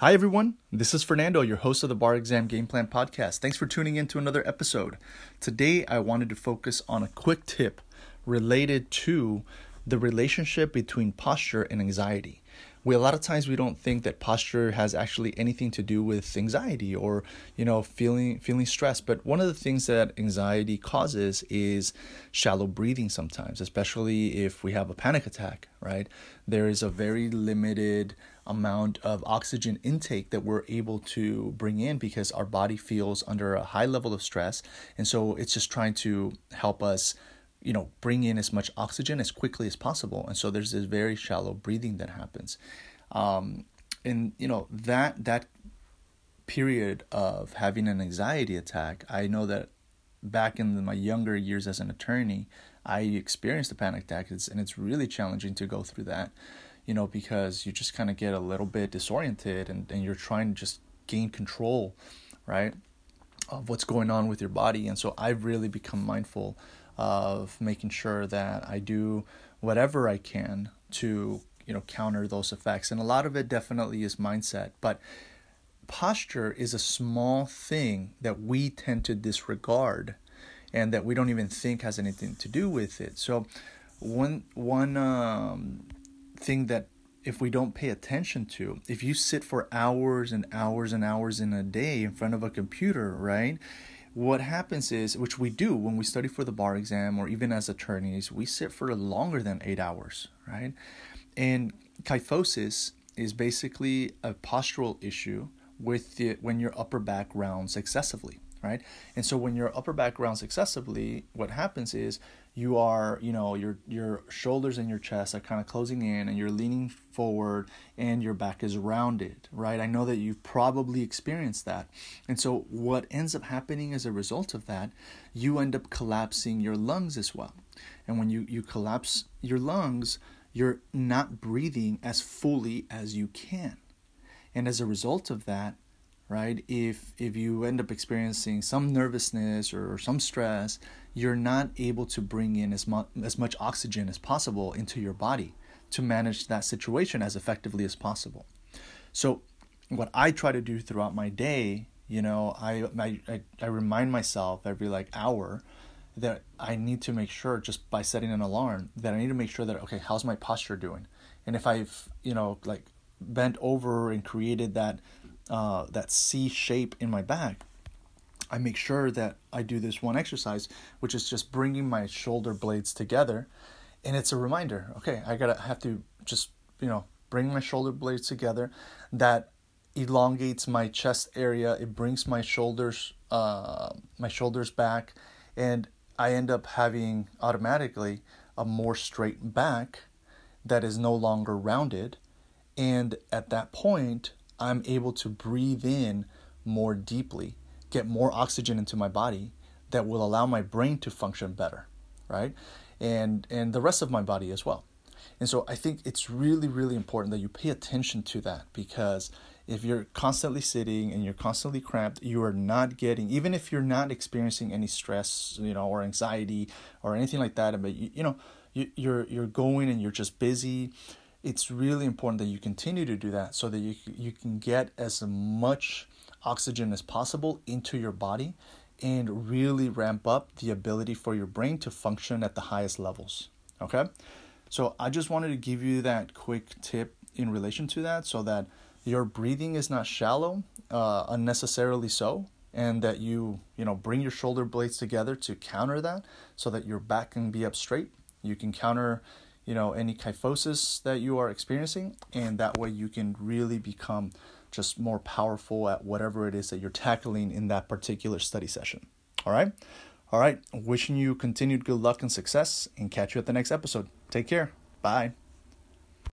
Hi, everyone. This is Fernando, your host of the Bar Exam Game Plan Podcast. Thanks for tuning in to another episode. Today, I wanted to focus on a quick tip related to the relationship between posture and anxiety we a lot of times we don't think that posture has actually anything to do with anxiety or you know feeling feeling stressed. But one of the things that anxiety causes is shallow breathing sometimes especially if we have a panic attack right? There is a very limited amount of oxygen intake that we're able to bring in because our body feels under a high level of stress. And so it's just trying to help us you know bring in as much oxygen as quickly as possible. And so there's this very shallow breathing that happens. Um, and you know that that period of having an anxiety attack i know that back in my younger years as an attorney i experienced a panic attack. And it's really challenging to go through that you know because you just kind of get a little bit disoriented and, and you're trying to just gain control right of what's going on with your body. And so i've really become mindful of making sure that I do whatever I can to you know counter those effects. And a lot of it definitely is mindset but posture is a small thing that we tend to disregard and that we don't even think has anything to do with it. So one one um, thing that if we don't pay attention to if you sit for hours and hours and hours in a day in front of a computer right what happens is, which we do when we study for the bar exam or even as attorneys, we sit for longer than eight hours, right? And kyphosis is basically a postural issue with the, when your upper back rounds excessively, right? And so when your upper back rounds excessively, what happens is you are, you know, your your shoulders and your chest are kind of closing in and you're leaning forward and your back is rounded, right? I know that you've probably experienced that. And so what ends up happening as a result of that, you end up collapsing your lungs as well. And when you you collapse your lungs, you're not breathing as fully as you can. And as a result of that, right? If if you end up experiencing some nervousness or, or some stress you're not able to bring in as much as much oxygen as possible into your body to manage that situation as effectively as possible. So what i try to do throughout my day you know i i, I remind myself every like hour that i need to make sure just by setting an alarm that i need to make sure that okay how's my posture doing? And if i've you know like bent over and created that uh, that C shape in my back, I make sure that I do this one exercise, which is just bringing my shoulder blades together, and it's a reminder. Okay, I gotta have to just you know bring my shoulder blades together. That elongates my chest area. It brings my shoulders uh, my shoulders back, and I end up having automatically a more straight back that is no longer rounded. And at that point, I'm able to breathe in more deeply, get more oxygen into my body that will allow my brain to function better, right? And and the rest of my body as well. And so I think it's really really important that you pay attention to that because if you're constantly sitting and you're constantly cramped, you are not getting even if you're not experiencing any stress, you know, or anxiety or anything like that, but you, you know, you, you're you're going and you're just busy it's really important that you continue to do that so that you, you can get as much oxygen as possible into your body and really ramp up the ability for your brain to function at the highest levels. Okay? So I just wanted to give you that quick tip in relation to that so that your breathing is not shallow, uh, unnecessarily so, and that you, you know, bring your shoulder blades together to counter that so that your back can be up straight. You can counter you know any kyphosis that you are experiencing and that way you can really become just more powerful at whatever it is that you're tackling in that particular study session. All right? All right. Wishing you continued good luck and success and catch you at the next episode. Take care. Bye